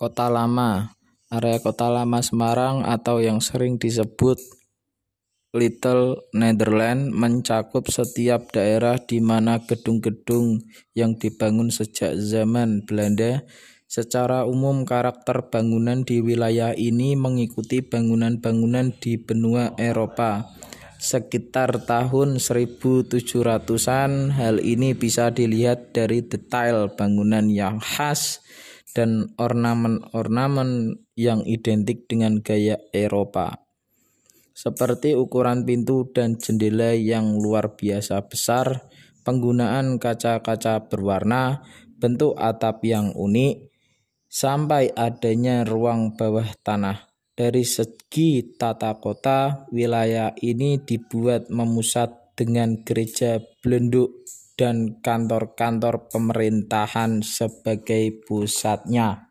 Kota Lama Area Kota Lama Semarang atau yang sering disebut Little Netherlands mencakup setiap daerah di mana gedung-gedung yang dibangun sejak zaman Belanda. Secara umum karakter bangunan di wilayah ini mengikuti bangunan-bangunan di benua Eropa. Sekitar tahun 1700-an hal ini bisa dilihat dari detail bangunan yang khas dan ornamen-ornamen yang identik dengan gaya Eropa. Seperti ukuran pintu dan jendela yang luar biasa besar, penggunaan kaca-kaca berwarna, bentuk atap yang unik, sampai adanya ruang bawah tanah. Dari segi tata kota, wilayah ini dibuat memusat dengan gereja belenduk dan kantor-kantor pemerintahan sebagai pusatnya